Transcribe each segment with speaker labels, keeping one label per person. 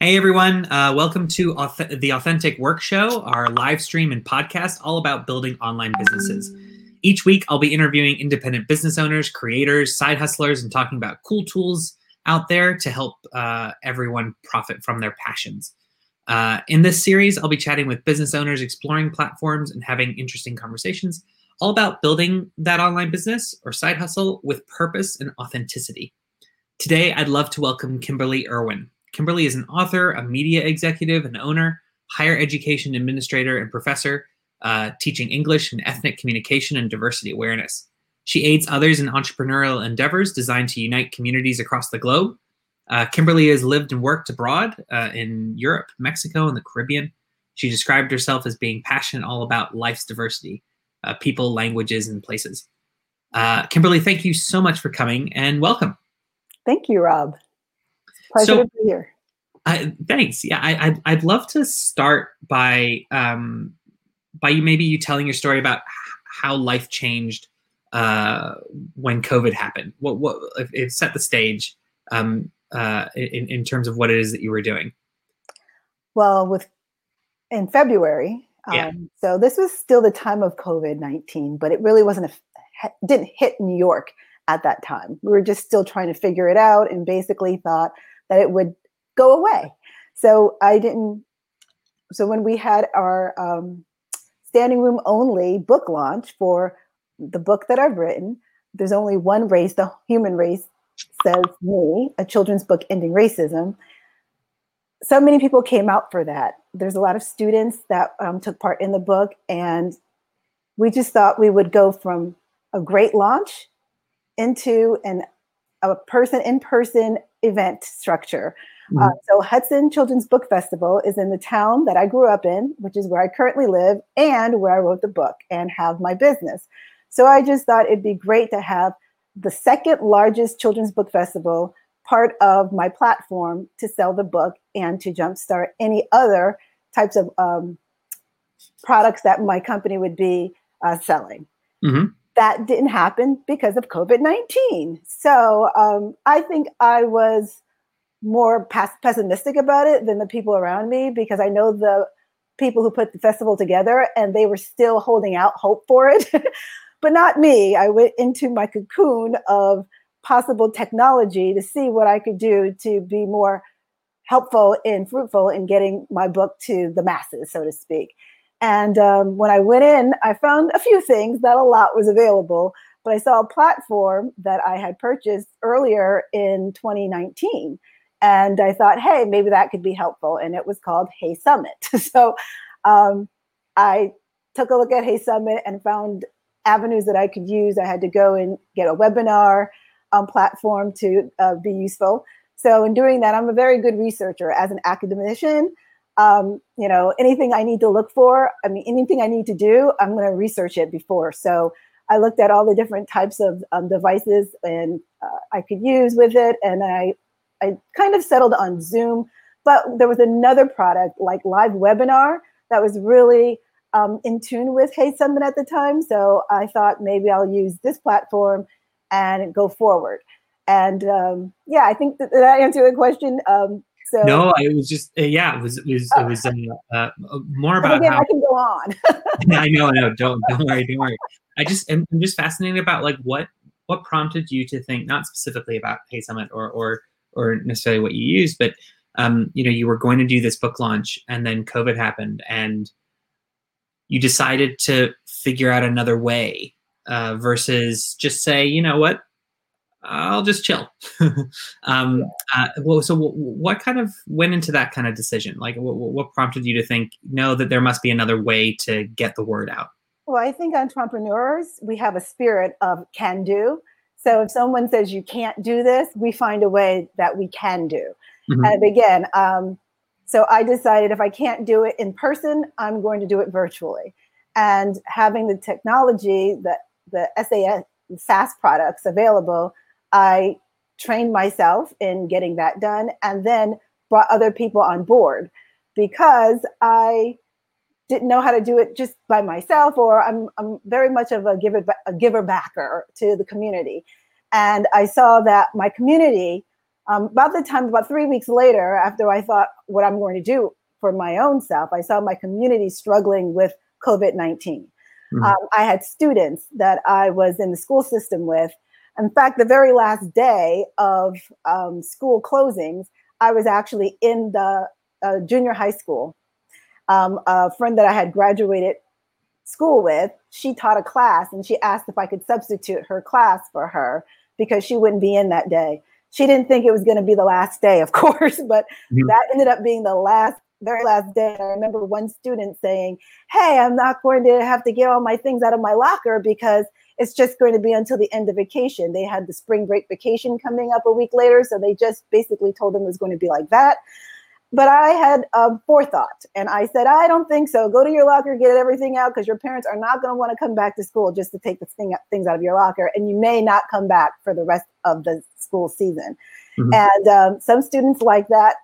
Speaker 1: Hey everyone, uh, welcome to Auth- the Authentic Work Show, our live stream and podcast all about building online businesses. Each week, I'll be interviewing independent business owners, creators, side hustlers, and talking about cool tools out there to help uh, everyone profit from their passions. Uh, in this series, I'll be chatting with business owners, exploring platforms, and having interesting conversations all about building that online business or side hustle with purpose and authenticity. Today, I'd love to welcome Kimberly Irwin. Kimberly is an author, a media executive, an owner, higher education administrator, and professor uh, teaching English and ethnic communication and diversity awareness. She aids others in entrepreneurial endeavors designed to unite communities across the globe. Uh, Kimberly has lived and worked abroad uh, in Europe, Mexico, and the Caribbean. She described herself as being passionate all about life's diversity, uh, people, languages, and places. Uh, Kimberly, thank you so much for coming and welcome.
Speaker 2: Thank you, Rob. Pleasure so, to be here.
Speaker 1: I, thanks. Yeah, I, I'd, I'd love to start by um, by you maybe you telling your story about how life changed uh, when COVID happened. What what it set the stage um, uh, in in terms of what it is that you were doing.
Speaker 2: Well, with in February, yeah. Um, so this was still the time of COVID nineteen, but it really wasn't a didn't hit New York at that time. We were just still trying to figure it out, and basically thought that it would go away. So I didn't. So when we had our um, standing room only book launch for the book that I've written, there's only one race, the human race, says me, a children's book ending racism. So many people came out for that. There's a lot of students that um, took part in the book, and we just thought we would go from a great launch into an a person in person event structure Mm-hmm. Uh, so Hudson Children's Book Festival is in the town that I grew up in, which is where I currently live and where I wrote the book and have my business. So I just thought it'd be great to have the second largest children's book festival part of my platform to sell the book and to jumpstart any other types of um, products that my company would be uh, selling. Mm-hmm. That didn't happen because of COVID 19. So um, I think I was more pessimistic about it than the people around me because I know the people who put the festival together and they were still holding out hope for it. but not me. I went into my cocoon of possible technology to see what I could do to be more helpful and fruitful in getting my book to the masses, so to speak. And um, when I went in, I found a few things, not a lot was available, but I saw a platform that I had purchased earlier in 2019 and I thought, hey, maybe that could be helpful. And it was called HeySummit. so um, I took a look at HeySummit and found avenues that I could use. I had to go and get a webinar um, platform to uh, be useful. So in doing that, I'm a very good researcher as an academician. Um, you know, anything I need to look for, I mean, anything I need to do, I'm going to research it before. So I looked at all the different types of um, devices and uh, I could use with it, and I I kind of settled on Zoom, but there was another product like Live Webinar that was really um, in tune with HeySummit at the time. So I thought maybe I'll use this platform and go forward. And um, yeah, I think that, that answered the question. Um, so
Speaker 1: no, it was just uh, yeah, it was it was it was uh, uh, more about
Speaker 2: again,
Speaker 1: how
Speaker 2: I can go on.
Speaker 1: I know, I know. Don't don't worry, don't worry. I just am I'm just fascinated about like what what prompted you to think not specifically about HeySummit or or or necessarily what you use, but um, you know, you were going to do this book launch and then COVID happened and you decided to figure out another way uh, versus just say, you know what, I'll just chill. um, uh, well, so w- what kind of went into that kind of decision? Like, w- what prompted you to think, no, that there must be another way to get the word out?
Speaker 2: Well, I think entrepreneurs, we have a spirit of can do. So if someone says you can't do this, we find a way that we can do. Mm-hmm. And again, um, so I decided if I can't do it in person, I'm going to do it virtually. And having the technology, the the SAS SaaS products available, I trained myself in getting that done, and then brought other people on board because I didn't know how to do it just by myself, or I'm, I'm very much of a giver, a giver backer to the community. And I saw that my community Um, about the time, about three weeks later, after I thought what I'm going to do for my own self, I saw my community struggling with COVID 19. Mm-hmm. Um, I had students that I was in the school system with. In fact, the very last day of um, school closings, I was actually in the uh, junior high school. Um, a friend that I had graduated school with, she taught a class and she asked if I could substitute her class for her because she wouldn't be in that day. She didn't think it was going to be the last day, of course, but mm-hmm. that ended up being the last very last day, I remember one student saying, Hey, I'm not going to have to get all my things out of my locker because it's just going to be until the end of vacation. They had the spring break vacation coming up a week later. So they just basically told them it was going to be like that. But I had a forethought and I said, I don't think so. Go to your locker, get everything out because your parents are not going to want to come back to school just to take the thing, things out of your locker. And you may not come back for the rest of the school season. Mm-hmm. And um, some students like that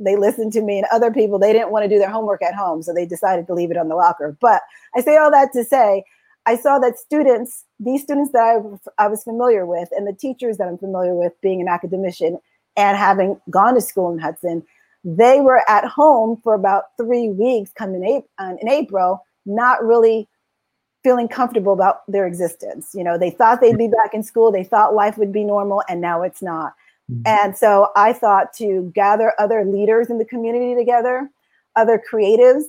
Speaker 2: they listened to me and other people they didn't want to do their homework at home so they decided to leave it on the locker but i say all that to say i saw that students these students that i, I was familiar with and the teachers that i'm familiar with being an academician and having gone to school in hudson they were at home for about three weeks coming in, uh, in april not really feeling comfortable about their existence you know they thought they'd be back in school they thought life would be normal and now it's not Mm-hmm. And so I thought to gather other leaders in the community together, other creatives,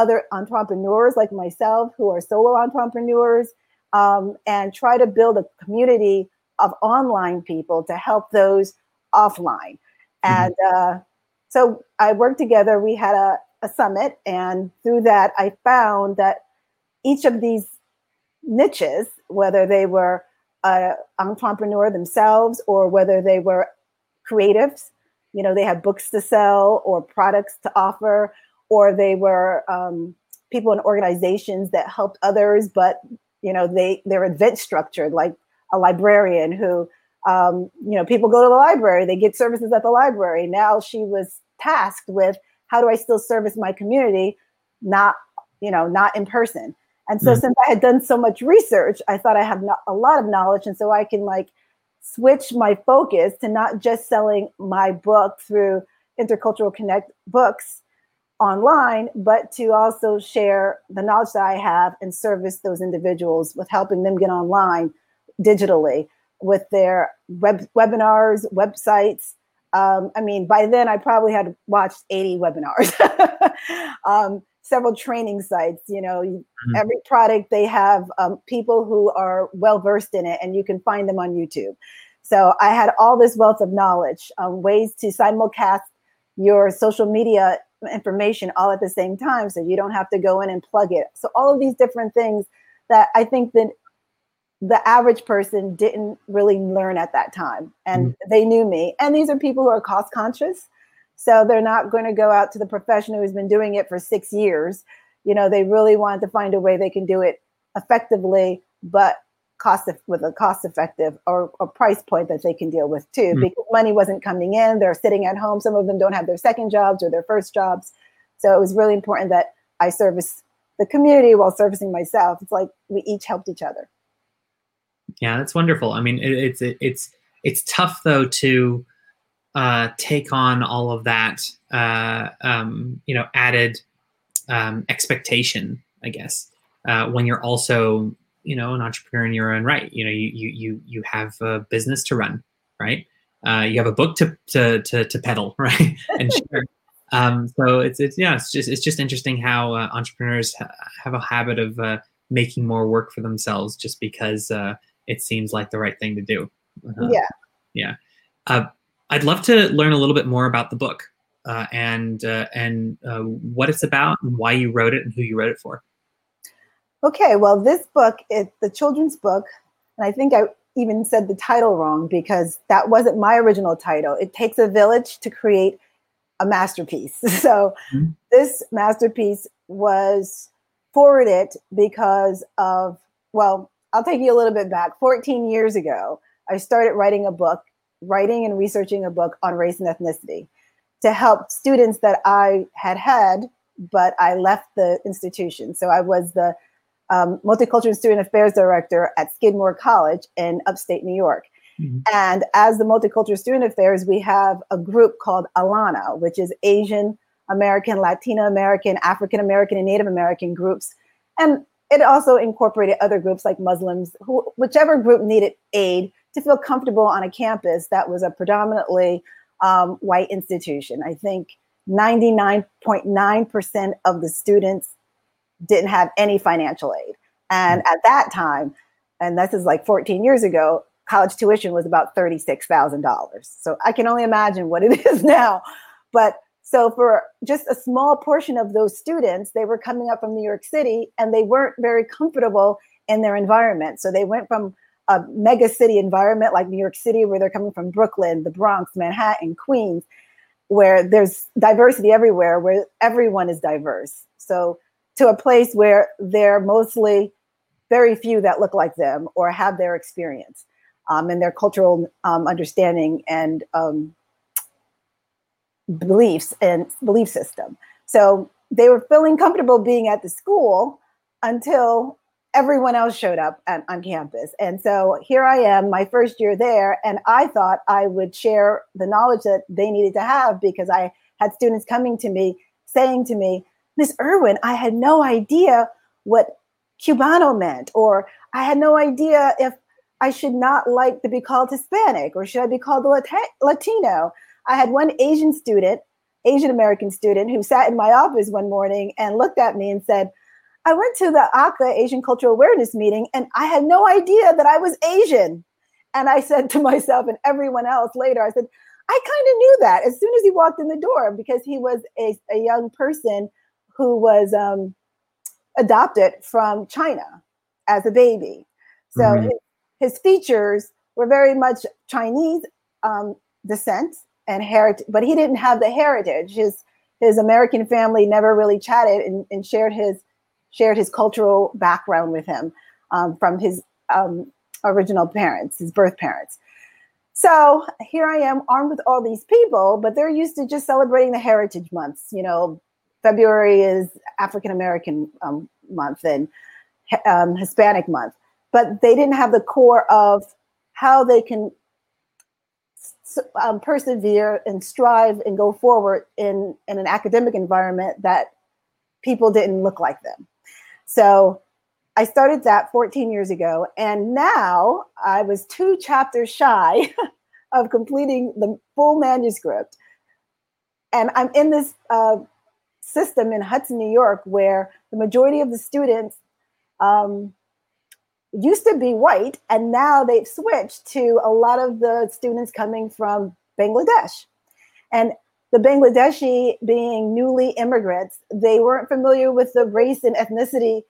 Speaker 2: other entrepreneurs like myself who are solo entrepreneurs, um, and try to build a community of online people to help those offline. Mm-hmm. And uh, so I worked together. We had a, a summit, and through that, I found that each of these niches, whether they were an entrepreneur themselves or whether they were creatives. You know, they had books to sell or products to offer, or they were um, people in organizations that helped others, but you know, they they're event structured, like a librarian who, um, you know, people go to the library, they get services at the library. Now she was tasked with how do I still service my community, not you know, not in person. And so, mm-hmm. since I had done so much research, I thought I had a lot of knowledge, and so I can like switch my focus to not just selling my book through Intercultural Connect books online, but to also share the knowledge that I have and service those individuals with helping them get online digitally with their web webinars, websites. Um, I mean, by then I probably had watched 80 webinars. um, several training sites. You know, mm-hmm. every product they have um, people who are well versed in it, and you can find them on YouTube. So I had all this wealth of knowledge, um, ways to simulcast your social media information all at the same time, so you don't have to go in and plug it. So all of these different things that I think that the average person didn't really learn at that time, and mm-hmm. they knew me. And these are people who are cost conscious so they're not going to go out to the professional who's been doing it for six years. You know, they really want to find a way they can do it effectively, but cost with a cost effective or a price point that they can deal with too. Mm-hmm. Because money wasn't coming in, they're sitting at home. Some of them don't have their second jobs or their first jobs. So it was really important that I service the community while servicing myself. It's like we each helped each other.
Speaker 1: Yeah, that's wonderful. I mean, it, it's it, it's it's tough though to uh, take on all of that, uh, um, you know, added um, expectation, I guess, uh, when you're also, you know, an entrepreneur in your own right. You know, you you you you have a business to run, right? Uh, you have a book to to to, to peddle, right? and share. Um, so it's it's yeah, it's just it's just interesting how uh, entrepreneurs ha- have a habit of uh, making more work for themselves just because uh, it seems like the right thing to do.
Speaker 2: Uh, yeah.
Speaker 1: Yeah. Uh, I'd love to learn a little bit more about the book uh, and uh, and uh, what it's about and why you wrote it and who you wrote it for.
Speaker 2: Okay, well, this book is the children's book, and I think I even said the title wrong because that wasn't my original title. It takes a village to create a masterpiece. So mm-hmm. this masterpiece was forwarded because of well, I'll take you a little bit back. 14 years ago, I started writing a book writing and researching a book on race and ethnicity to help students that I had had, but I left the institution. So I was the um, multicultural student affairs director at Skidmore College in upstate New York. Mm-hmm. And as the Multicultural Student Affairs, we have a group called Alana, which is Asian American, Latino American, African American, and Native American groups. And it also incorporated other groups like Muslims, who, whichever group needed aid to feel comfortable on a campus that was a predominantly um, white institution. I think 99.9% of the students didn't have any financial aid. And hmm. at that time, and this is like 14 years ago, college tuition was about $36,000. So I can only imagine what it is now. But so for just a small portion of those students, they were coming up from New York City and they weren't very comfortable in their environment. So they went from a mega city environment like New York City, where they're coming from Brooklyn, the Bronx, Manhattan, Queens, where there's diversity everywhere, where everyone is diverse. So to a place where they're mostly very few that look like them or have their experience um, and their cultural um, understanding and um, beliefs and belief system. So they were feeling comfortable being at the school until everyone else showed up at, on campus. And so here I am, my first year there, and I thought I would share the knowledge that they needed to have because I had students coming to me saying to me, Miss Irwin, I had no idea what Cubano meant, or I had no idea if I should not like to be called Hispanic, or should I be called Latino? I had one Asian student, Asian American student, who sat in my office one morning and looked at me and said, I went to the ACA Asian Cultural Awareness meeting and I had no idea that I was Asian. And I said to myself and everyone else later, I said, I kind of knew that as soon as he walked in the door because he was a, a young person who was um, adopted from China as a baby. So mm-hmm. his, his, features were very much Chinese um, descent and heritage, but he didn't have the heritage. His his American family never really chatted and, and shared his shared his cultural background with him um, from his um, original parents, his birth parents. So here I am armed with all these people, but they're used to just celebrating the heritage months. You know, February is African American um, month and um, Hispanic month, but they didn't have the core of how they can um, persevere and strive and go forward in, in an academic environment that people didn't look like them. So I started that 14 years ago, and now I was two chapters shy of completing the full manuscript. And I'm in this uh, system in Hudson, New York, where the majority of the students um, used to be white, and now they've switched to a lot of the students coming from Bangladesh. And the Bangladeshi being newly immigrants, they weren't familiar with the race and ethnicity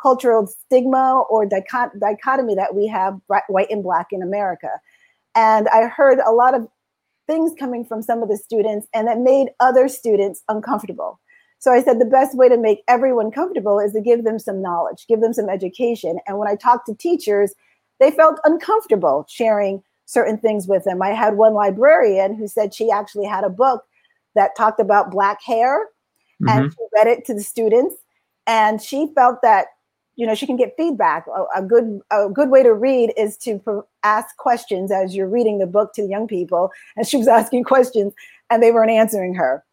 Speaker 2: cultural stigma or dichot- dichotomy that we have white and black in America. And I heard a lot of things coming from some of the students, and that made other students uncomfortable. So I said the best way to make everyone comfortable is to give them some knowledge, give them some education. And when I talked to teachers, they felt uncomfortable sharing certain things with them. I had one librarian who said she actually had a book that talked about black hair mm-hmm. and she read it to the students and she felt that you know she can get feedback a, a good a good way to read is to pro- ask questions as you're reading the book to the young people and she was asking questions and they weren't answering her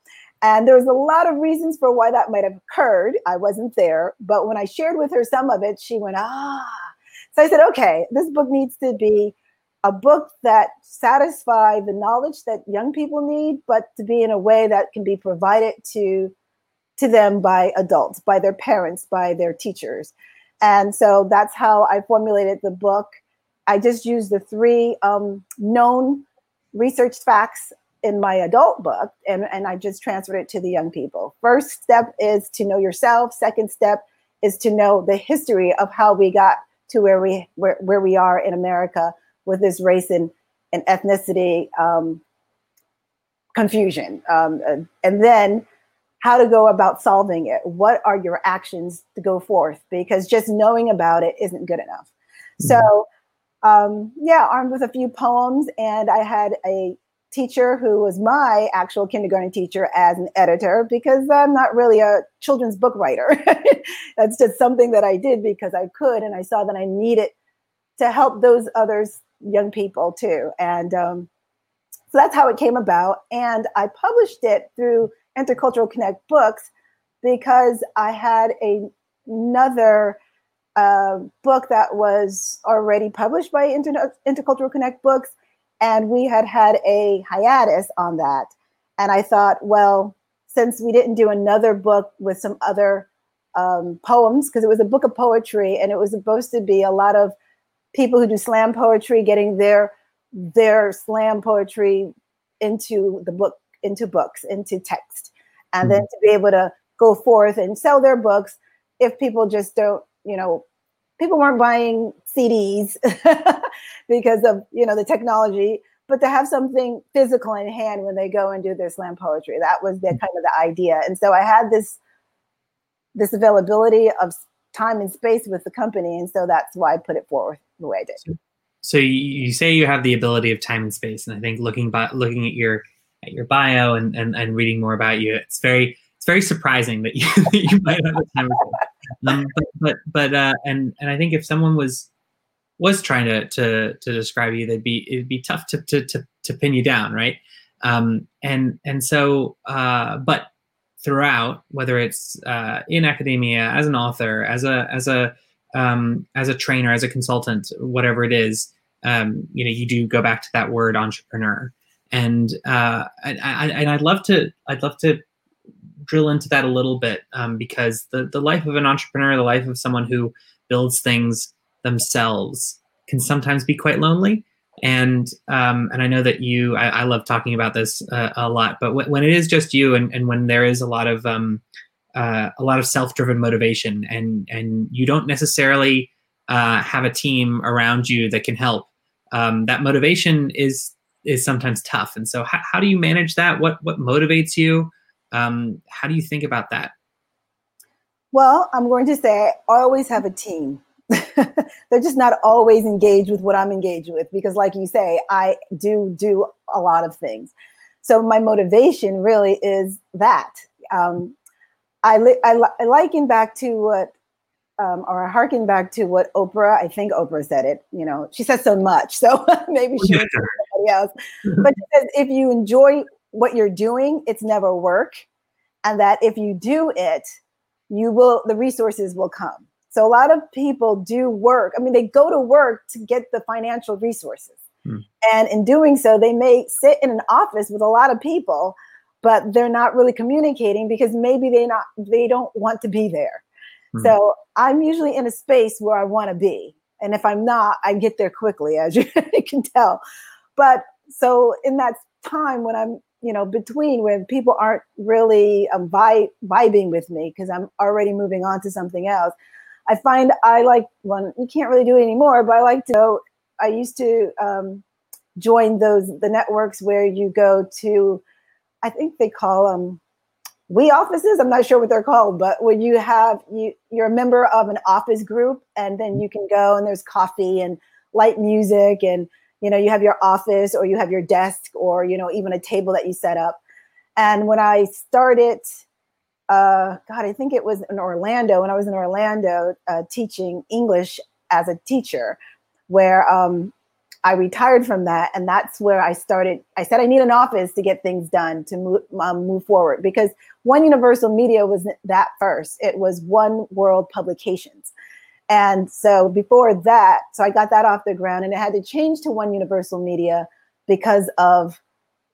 Speaker 2: and there was a lot of reasons for why that might have occurred i wasn't there but when i shared with her some of it she went ah so i said okay this book needs to be a book that satisfy the knowledge that young people need, but to be in a way that can be provided to to them by adults, by their parents, by their teachers. And so that's how I formulated the book. I just used the three um, known research facts in my adult book and, and I just transferred it to the young people. First step is to know yourself. Second step is to know the history of how we got to where we where, where we are in America with this race and, and ethnicity um, confusion. Um, and then how to go about solving it. What are your actions to go forth? Because just knowing about it isn't good enough. Mm-hmm. So, um, yeah, armed with a few poems, and I had a teacher who was my actual kindergarten teacher as an editor because I'm not really a children's book writer. That's just something that I did because I could, and I saw that I needed to help those others young people too. And um, so that's how it came about. And I published it through Intercultural Connect Books because I had a, another uh, book that was already published by Inter- Intercultural Connect Books. And we had had a hiatus on that. And I thought, well, since we didn't do another book with some other um, poems, because it was a book of poetry and it was supposed to be a lot of people who do slam poetry getting their their slam poetry into the book into books into text and mm-hmm. then to be able to go forth and sell their books if people just don't you know people weren't buying cds because of you know the technology but to have something physical in hand when they go and do their slam poetry that was the mm. kind of the idea and so i had this this availability of time and space with the company and so that's why i put it forward the way i did
Speaker 1: so you say you have the ability of time and space and i think looking by looking at your at your bio and, and, and reading more about you it's very it's very surprising that you, that you might have a time um, but but, but uh, and and i think if someone was was trying to to to describe you, they'd be it'd be tough to to to, to pin you down, right? Um, and and so, uh, but throughout, whether it's uh, in academia, as an author, as a as a um, as a trainer, as a consultant, whatever it is, um, you know, you do go back to that word entrepreneur, and uh, I, I, and I'd love to I'd love to drill into that a little bit um, because the the life of an entrepreneur, the life of someone who builds things themselves can sometimes be quite lonely. And um, and I know that you, I, I love talking about this uh, a lot. But w- when it is just you, and, and when there is a lot of um, uh, a lot of self-driven motivation, and and you don't necessarily uh, have a team around you that can help, um, that motivation is is sometimes tough. And so, how, how do you manage that? What what motivates you? Um, how do you think about that?
Speaker 2: Well, I'm going to say I always have a team. they're just not always engaged with what I'm engaged with because, like you say, I do do a lot of things. So my motivation really is that. Um, I, li- I, li- I liken back to what, um, or I harken back to what Oprah. I think Oprah said it. You know, she says so much, so maybe she yeah. somebody else. but if you enjoy what you're doing, it's never work, and that if you do it, you will. The resources will come so a lot of people do work. I mean, they go to work to get the financial resources. Hmm. And in doing so, they may sit in an office with a lot of people, but they're not really communicating because maybe they not they don't want to be there. Hmm. So I'm usually in a space where I want to be. And if I'm not, I get there quickly, as you can tell. But so in that time when I'm, you know, between when people aren't really um, vi- vibing with me because I'm already moving on to something else, I find I like one. You can't really do it anymore, but I like to. I used to um, join those the networks where you go to. I think they call them we offices. I'm not sure what they're called, but when you have you you're a member of an office group, and then you can go and there's coffee and light music, and you know you have your office or you have your desk or you know even a table that you set up. And when I started uh, God, I think it was in Orlando when I was in Orlando uh, teaching English as a teacher, where um, I retired from that, and that's where I started. I said I need an office to get things done to move, um, move forward because One Universal Media was that first. It was One World Publications, and so before that, so I got that off the ground, and it had to change to One Universal Media because of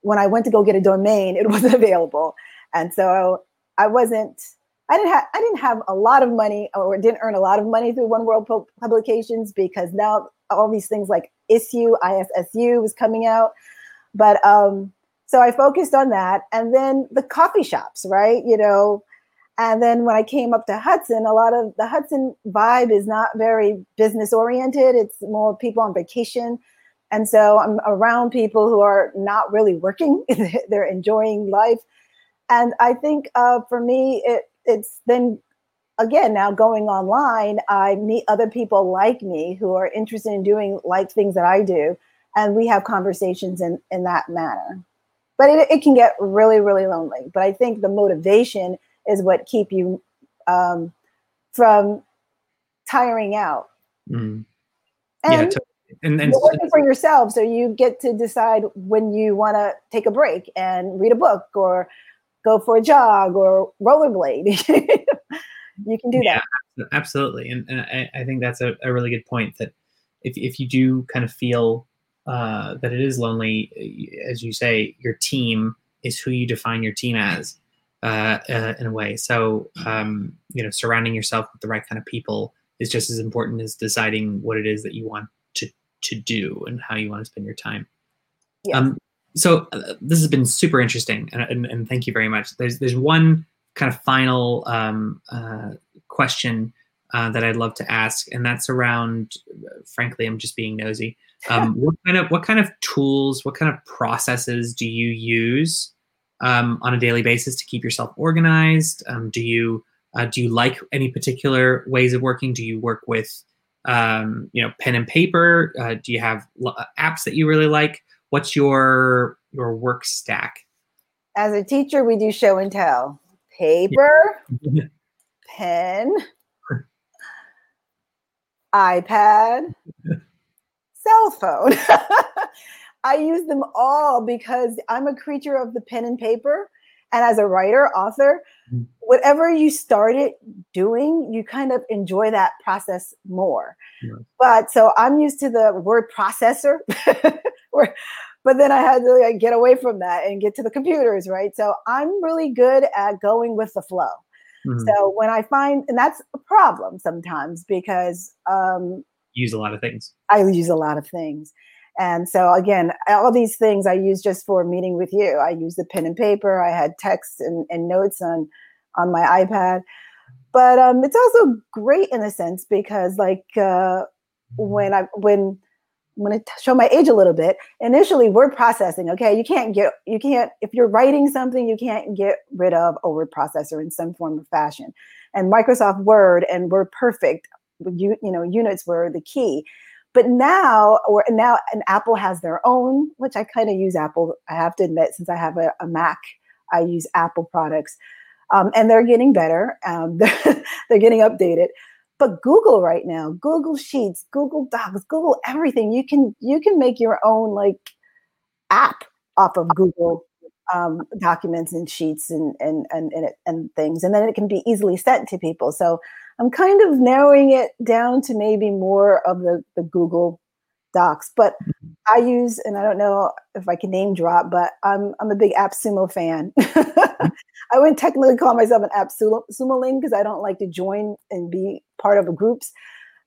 Speaker 2: when I went to go get a domain, it wasn't available, and so I wasn't I didn't have I didn't have a lot of money or didn't earn a lot of money through One World Publications because now all these things like ISU, ISSU was coming out. But um, so I focused on that. And then the coffee shops, right? You know, and then when I came up to Hudson, a lot of the Hudson vibe is not very business oriented. It's more people on vacation. And so I'm around people who are not really working, they're enjoying life and I think uh, for me, it it's then again now going online. I meet other people like me who are interested in doing like things that I do, and we have conversations in in that manner. But it, it can get really really lonely. But I think the motivation is what keep you um, from tiring out.
Speaker 1: Mm. And, yeah,
Speaker 2: and, and you're working for yourself, so you get to decide when you want to take a break and read a book or go for a jog or rollerblade. you can do yeah,
Speaker 1: that. Absolutely, and, and I, I, think that's a, a, really good point. That if if you do kind of feel uh, that it is lonely, as you say, your team is who you define your team as. Uh, uh, in a way, so um, you know, surrounding yourself with the right kind of people is just as important as deciding what it is that you want to to do and how you want to spend your time. Yes. Um, so uh, this has been super interesting, and, and, and, thank you very much. There's there's one kind of final um, uh, question uh, that I'd love to ask, and that's around. Frankly, I'm just being nosy. Um, what kind of what kind of tools, what kind of processes do you use um, on a daily basis to keep yourself organized? Um, do you uh, do you like any particular ways of working? Do you work with um, you know pen and paper? Uh, do you have uh, apps that you really like? What's your your work stack?
Speaker 2: As a teacher, we do show and tell. Paper, yeah. pen, iPad, cell phone. I use them all because I'm a creature of the pen and paper. And as a writer, author, mm. whatever you started doing, you kind of enjoy that process more. Yeah. But so I'm used to the word processor, but then I had to like, get away from that and get to the computers, right? So I'm really good at going with the flow. Mm-hmm. So when I find, and that's a problem sometimes because um,
Speaker 1: use a lot of things.
Speaker 2: I use a lot of things. And so again, all these things I use just for meeting with you. I use the pen and paper. I had text and, and notes on on my iPad. But um, it's also great in a sense because like uh, when I when I'm going to show my age a little bit. Initially, word processing. Okay, you can't get you can't if you're writing something, you can't get rid of a word processor in some form or fashion. And Microsoft Word and Word Perfect, you you know, units were the key. But now, or now, and Apple has their own, which I kind of use Apple. I have to admit, since I have a, a Mac, I use Apple products, um, and they're getting better. Um, they're, they're getting updated. But Google right now, Google Sheets, Google Docs, Google everything. You can you can make your own like app off of Google um, documents and sheets and and, and and and things, and then it can be easily sent to people. So I'm kind of narrowing it down to maybe more of the, the Google Docs. But. I use, and I don't know if I can name drop, but I'm I'm a big AppSumo fan. I wouldn't technically call myself an AppSumoling because I don't like to join and be part of groups.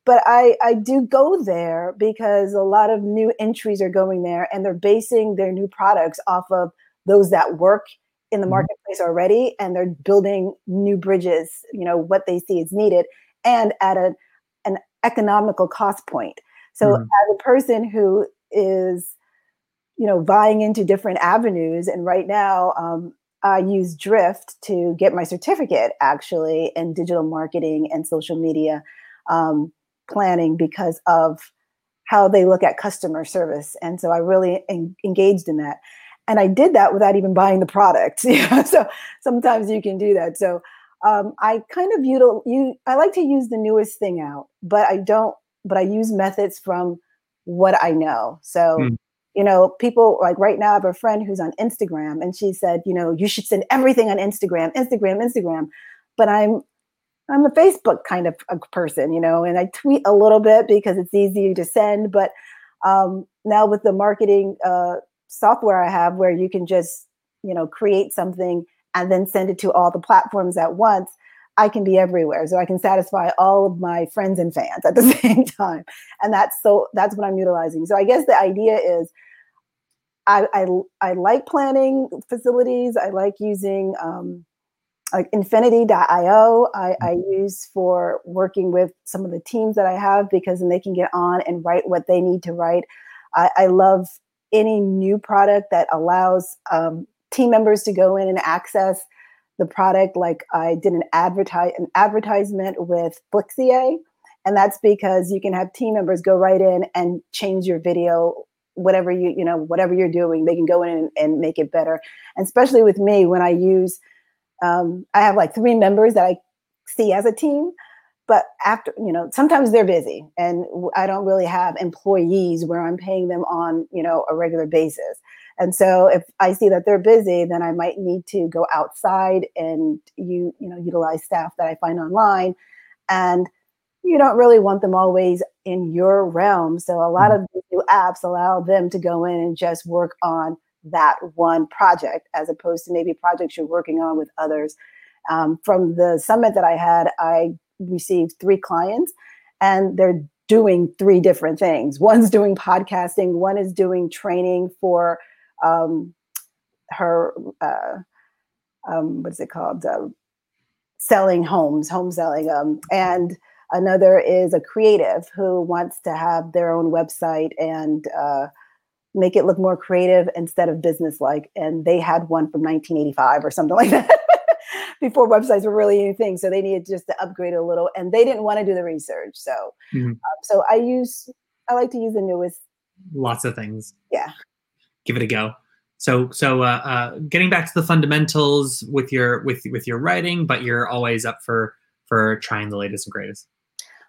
Speaker 2: But I, I do go there because a lot of new entries are going there and they're basing their new products off of those that work in the mm-hmm. marketplace already and they're building new bridges you know what they see is needed and at a, an economical cost point so mm-hmm. as a person who is you know vying into different avenues and right now um, i use drift to get my certificate actually in digital marketing and social media um, planning because of how they look at customer service and so i really en- engaged in that and I did that without even buying the product. so sometimes you can do that. So um, I kind of util- you I like to use the newest thing out, but I don't. But I use methods from what I know. So mm. you know, people like right now. I have a friend who's on Instagram, and she said, you know, you should send everything on Instagram, Instagram, Instagram. But I'm I'm a Facebook kind of a person, you know, and I tweet a little bit because it's easy to send. But um, now with the marketing uh, software I have where you can just, you know, create something and then send it to all the platforms at once, I can be everywhere. So I can satisfy all of my friends and fans at the same time. And that's so that's what I'm utilizing. So I guess the idea is I I, I like planning facilities. I like using um, like infinity.io I, I mm-hmm. use for working with some of the teams that I have because then they can get on and write what they need to write. I, I love any new product that allows um, team members to go in and access the product. Like I did an advertise an advertisement with Blixier, and that's because you can have team members go right in and change your video whatever you you know whatever you're doing they can go in and, and make it better and especially with me when i use um, i have like three members that i see as a team but after you know sometimes they're busy and i don't really have employees where i'm paying them on you know a regular basis. And so if i see that they're busy then i might need to go outside and you you know utilize staff that i find online. And you don't really want them always in your realm. So a lot mm-hmm. of new apps allow them to go in and just work on that one project as opposed to maybe projects you're working on with others. Um, from the summit that i had i received three clients and they're doing three different things. One's doing podcasting, one is doing training for um, her, uh, um, what's it called? Uh, selling homes, home selling. Um, and another is a creative who wants to have their own website and uh, make it look more creative instead of business like. And they had one from 1985 or something like that before websites were really anything. So they needed just to upgrade a little, and they didn't want to do the research. So, mm-hmm. um, so I use I like to use the newest.
Speaker 1: Lots of things.
Speaker 2: Yeah.
Speaker 1: Give it a go. So, so uh, uh, getting back to the fundamentals with your with with your writing, but you're always up for for trying the latest and greatest.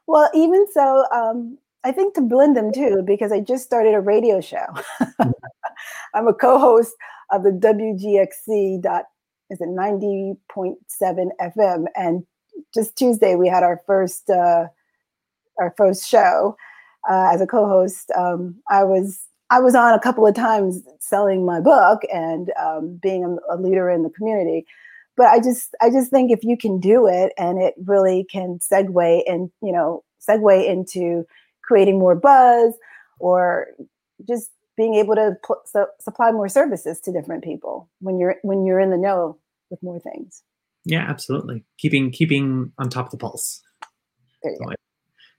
Speaker 2: Well, even so, um, I think to blend them too, because I just started a radio show. Mm-hmm. I'm a co-host of the WGXC dot is it 90.7 FM. And just Tuesday, we had our first uh, our first show uh, as a co-host. Um, I was I was on a couple of times selling my book and um, being a, a leader in the community. But I just I just think if you can do it and it really can segue and you know segue into creating more buzz or just being able to pl- su- supply more services to different people when you're when you're in the know with more things.
Speaker 1: Yeah, absolutely. Keeping keeping on top of the pulse.
Speaker 2: There you go.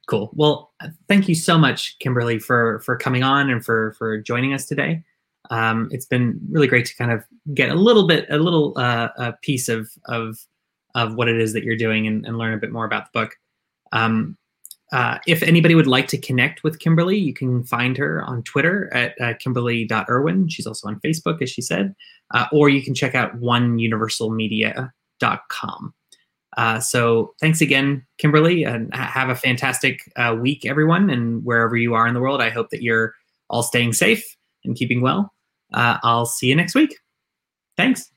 Speaker 1: Cool. Well, thank you so much, Kimberly, for for coming on and for for joining us today. Um, it's been really great to kind of get a little bit, a little uh, a piece of of of what it is that you're doing and, and learn a bit more about the book. Um, uh, if anybody would like to connect with Kimberly, you can find her on Twitter at uh, kimberly.irwin. She's also on Facebook, as she said, uh, or you can check out oneuniversalmedia.com. Uh, so thanks again, Kimberly, and have a fantastic uh, week, everyone. And wherever you are in the world, I hope that you're all staying safe and keeping well. Uh, I'll see you next week. Thanks.